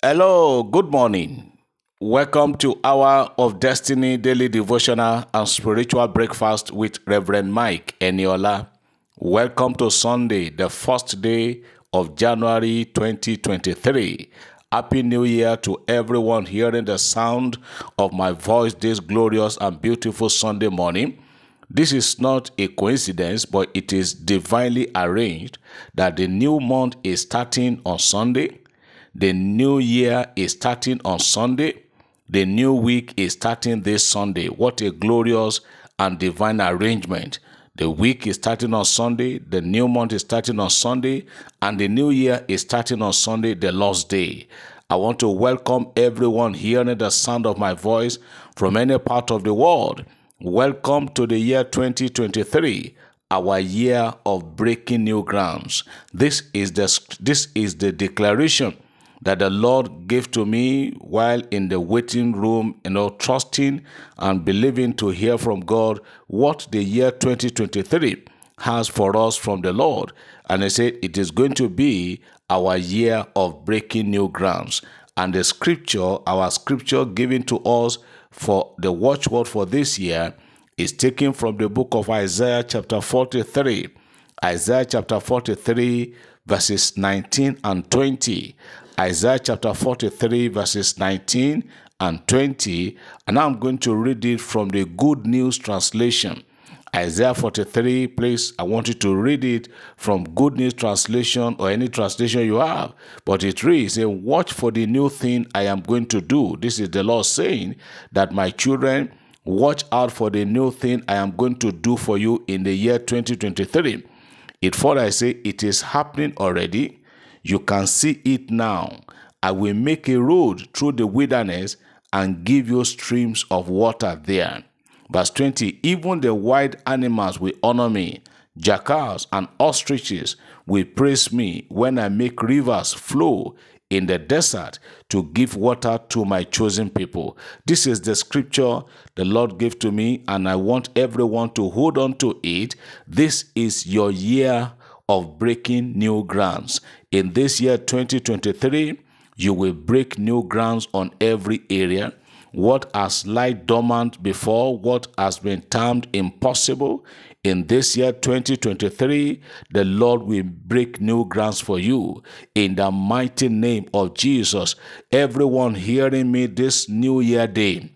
Hello, good morning. Welcome to Hour of Destiny Daily Devotional and Spiritual Breakfast with Reverend Mike Eniola. Welcome to Sunday, the first day of January 2023. Happy New Year to everyone hearing the sound of my voice this glorious and beautiful Sunday morning. This is not a coincidence, but it is divinely arranged that the new month is starting on Sunday. The new year is starting on Sunday. The new week is starting this Sunday. What a glorious and divine arrangement. The week is starting on Sunday, the new month is starting on Sunday, and the new year is starting on Sunday, the Lord's Day. I want to welcome everyone hearing the sound of my voice from any part of the world. Welcome to the year 2023, our year of breaking new grounds. This is the this is the declaration that the Lord gave to me while in the waiting room, you know, trusting and believing to hear from God what the year 2023 has for us from the Lord. And I said it is going to be our year of breaking new grounds. And the scripture, our scripture given to us for the watchword for this year is taken from the book of Isaiah, chapter 43. Isaiah chapter 43, verses 19 and 20. Isaiah chapter 43, verses 19 and 20. And I'm going to read it from the Good News Translation. Isaiah 43, please, I want you to read it from Good News Translation or any translation you have. But it reads, Watch for the new thing I am going to do. This is the Lord saying that my children, watch out for the new thing I am going to do for you in the year 2023. It further I say, It is happening already. You can see it now. I will make a road through the wilderness and give you streams of water there. Verse 20 Even the wild animals will honor me, jackals and ostriches will praise me when I make rivers flow in the desert to give water to my chosen people. This is the scripture the Lord gave to me, and I want everyone to hold on to it. This is your year of breaking new grounds. In this year 2023, you will break new grounds on every area what has lied dormant before, what has been termed impossible, in this year 2023, the Lord will break new grounds for you in the mighty name of Jesus. Everyone hearing me this new year day,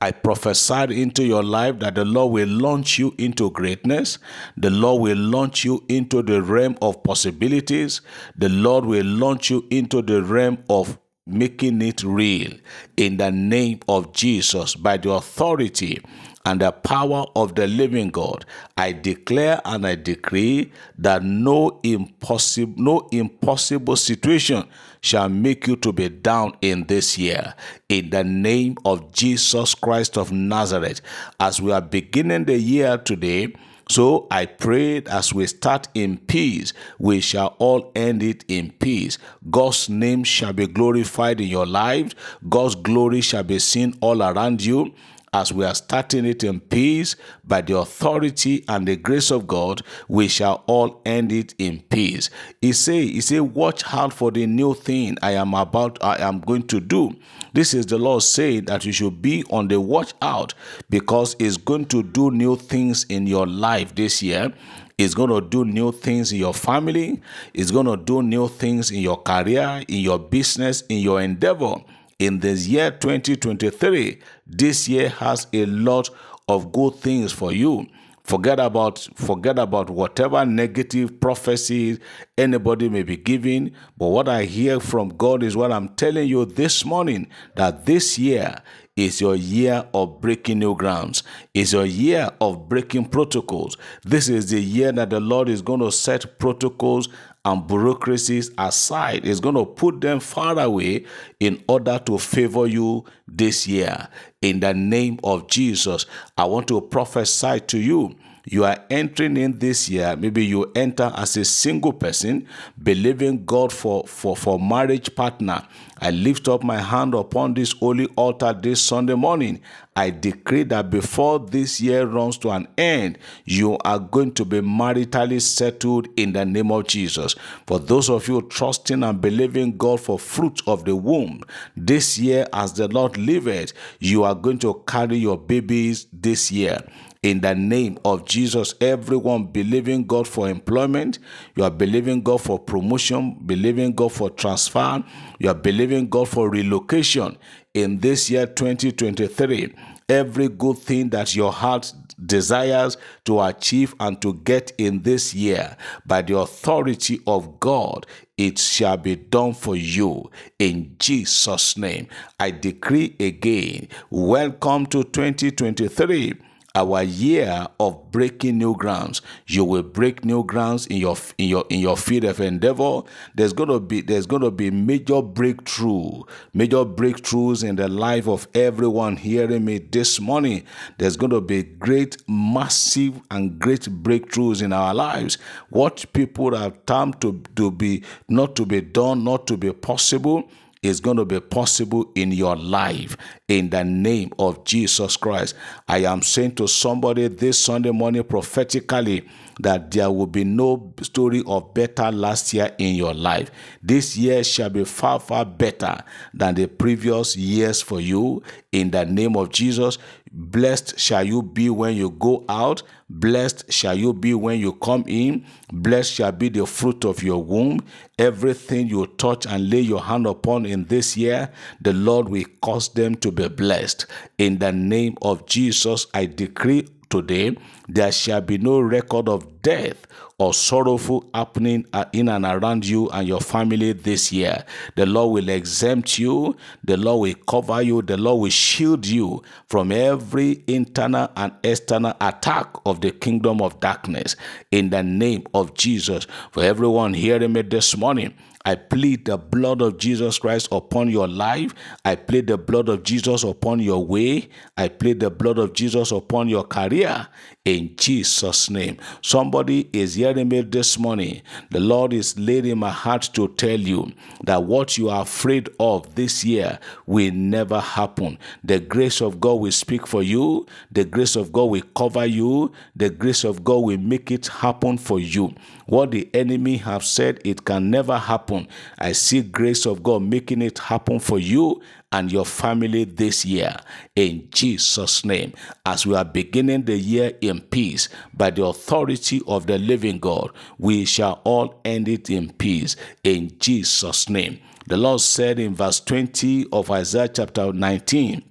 I prophesied into your life that the Lord will launch you into greatness. The Lord will launch you into the realm of possibilities. The Lord will launch you into the realm of making it real in the name of Jesus by the authority and the power of the living God. I declare and I decree that no impossible no impossible situation shall make you to be down in this year in the name of Jesus Christ of Nazareth as we are beginning the year today so I prayed as we start in peace, we shall all end it in peace. God's name shall be glorified in your lives. God's glory shall be seen all around you as we are starting it in peace by the authority and the grace of God, we shall all end it in peace. He say, he say, watch out for the new thing I am about, I am going to do. This is the Lord saying that you should be on the watch out because He's going to do new things in your life this year. He's going to do new things in your family. He's going to do new things in your career, in your business, in your endeavor in this year 2023, this year has a lot of good things for you. Forget about forget about whatever negative prophecies anybody may be giving. But what I hear from God is what I'm telling you this morning that this year is your year of breaking new grounds. Is your year of breaking protocols. This is the year that the Lord is going to set protocols and bureaucracies aside. Is going to put them far away in order to favor you this year. In the name of Jesus, I want to prophesy to you You are entering in this year, maybe you enter as a single person, believing God for, for, for marriage partner. I lift up my hand upon this holy altar this Sunday morning. I decree that before this year runs to an end, you are going to be maritally settled in the name of Jesus. For those of you trusting and believing God for fruit of the womb, this year, as the Lord liveth, you are going to carry your babies this year in the name of Jesus. Everyone believing God for employment, you are believing God for promotion, believing God for transfer, you are believing God for relocation in this year 2023. Every good thing that your heart desires to achieve and to get in this year by the authority of God, it shall be done for you in Jesus' name. I decree again, welcome to 2023 our year of breaking new grounds. You will break new grounds in your in your in your field of endeavor. There's gonna be there's gonna be major breakthrough, major breakthroughs in the life of everyone hearing me this morning. There's gonna be great, massive, and great breakthroughs in our lives. What people have time to, to be not to be done, not to be possible is going to be possible in your life in the name of Jesus Christ. I am saying to somebody this Sunday morning prophetically that there will be no story of better last year in your life. This year shall be far, far better than the previous years for you in the name of Jesus. Blessed shall you be when you go out. Blessed shall you be when you come in. Blessed shall be the fruit of your womb. Everything you touch and lay your hand upon in this year, the Lord will cause them to be blessed. In the name of Jesus, I decree today, there shall be no record of death or sorrowful happening in and around you and your family this year. The Lord will exempt you, the Lord will cover you, the Lord will shield you from every internal and external attack of the kingdom of darkness in the name of Jesus. For everyone hearing me this morning, I plead the blood of Jesus Christ upon your life. I plead the blood of Jesus upon your way. I plead the blood of Jesus upon your career in Jesus' name. Somebody is hearing me this morning. The Lord is leading my heart to tell you that what you are afraid of this year will never happen. The grace of God will speak for you. The grace of God will cover you. The grace of God will make it happen for you. What the enemy have said it can never happen. I see grace of God making it happen for you and your family this year in Jesus' name. As we are beginning the year in peace by the authority of the living God, we shall all end it in peace in Jesus' name. The Lord said in verse 20 of Isaiah chapter 19,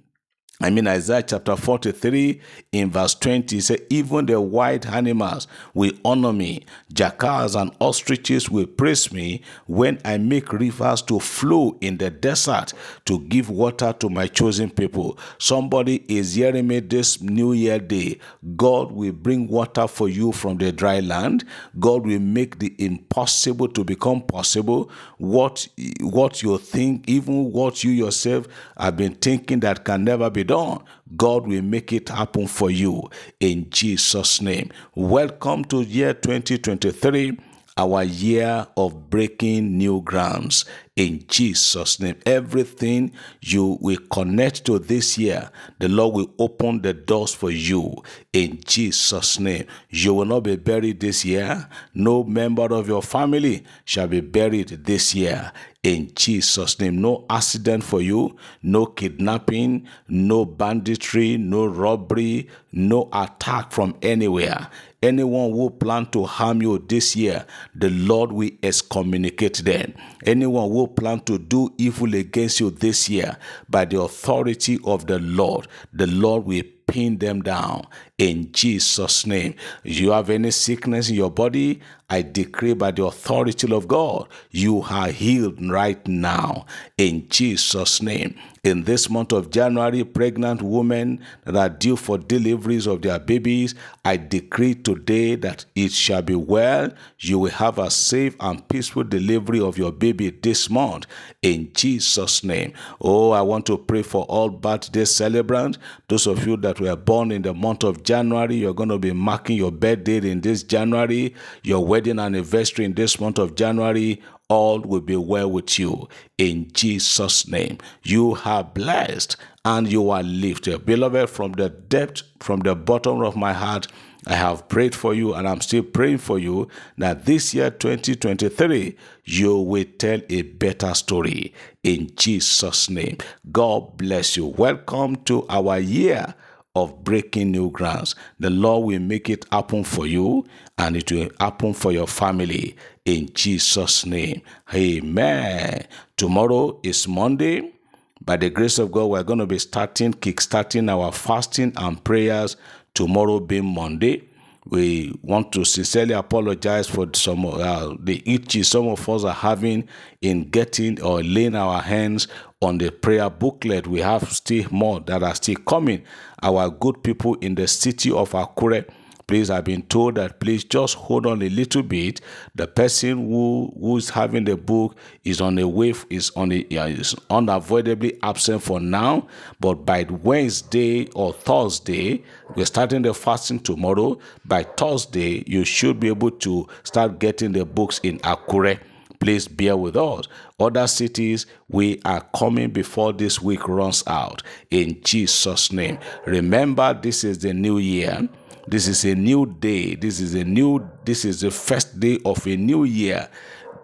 I mean, Isaiah chapter 43 in verse 20 says, Even the wild animals will honor me, jackals and ostriches will praise me when I make rivers to flow in the desert to give water to my chosen people. Somebody is hearing me this New Year day. God will bring water for you from the dry land. God will make the impossible to become possible. What, what you think, even what you yourself have been thinking that can never be done, God will make it happen for you in Jesus' name. Welcome to year 2023 our year of breaking new grounds in Jesus' name. Everything you will connect to this year, the Lord will open the doors for you in Jesus' name. You will not be buried this year. No member of your family shall be buried this year in Jesus' name. No accident for you, no kidnapping, no banditry, no robbery, no attack from anywhere. Anyone who plan to harm you this year, the Lord will excommunicate them. Anyone who plan to do evil against you this year, by the authority of the Lord, the Lord will pin them down in Jesus' name. You have any sickness in your body, I decree by the authority of God, you are healed right now in Jesus' name. In this month of January, pregnant women that are due for deliveries of their babies, I decree today that it shall be well. You will have a safe and peaceful delivery of your baby this month in Jesus' name. Oh, I want to pray for all birthday celebrants. Those of you that were born in the month of January, you're going to be marking your birthday in this January, your wedding anniversary in this month of January all will be well with you in Jesus' name. You are blessed and you are lifted. Beloved, from the depth, from the bottom of my heart, I have prayed for you and I'm still praying for you that this year 2023 you will tell a better story in Jesus name. God bless you. Welcome to our year of breaking new grounds. The Lord will make it happen for you and it will happen for your family in Jesus' name. Amen. Tomorrow is Monday. By the grace of God, we're going to be starting, kick-starting our fasting and prayers tomorrow being Monday. We want to sincerely apologize for some uh, the itches some of us are having in getting or laying our hands on the prayer booklet. We have still more that are still coming. Our good people in the city of Akure please i've been told that please just hold on a little bit. The person who who's having the book is on a wave is on a is unavoidably absent for now. But by wednesday or thursday we're starting the fasting tomorrow. By thursday you should be able to start getting the books in akure. Please bear with us. Other cities we are coming before this week runs out. In jesus name. Remember this is the new year this is a new day. This is a new, this is the first day of a new year.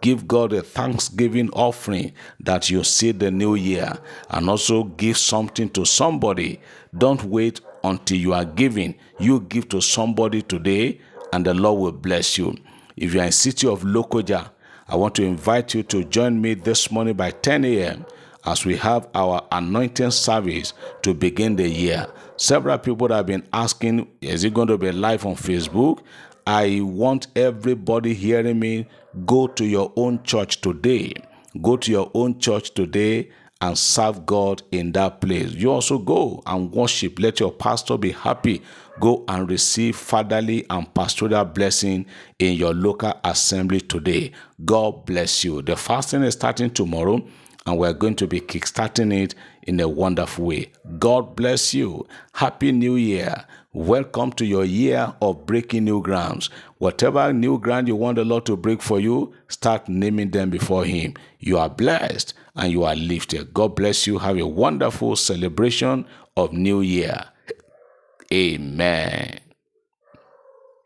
Give God a thanksgiving offering that you see the new year and also give something to somebody. Don't wait until you are giving. You give to somebody today and the Lord will bless you. If you are in city of Lokoja, I want to invite you to join me this morning by 10 a.m. as we have our anointing service to begin the year. Several people have been asking, is it going to be live on Facebook? I want everybody hearing me go to your own church today. Go to your own church today and serve God in that place. You also go and worship. Let your pastor be happy. Go and receive fatherly and pastoral blessing in your local assembly today. God bless you. The fasting is starting tomorrow and we're going to be kickstarting it in a wonderful way. God bless you. Happy New Year. Welcome to your year of breaking new grounds. Whatever new ground you want the Lord to break for you, start naming them before Him. You are blessed and you are lifted. God bless you. Have a wonderful celebration of New Year. Amen.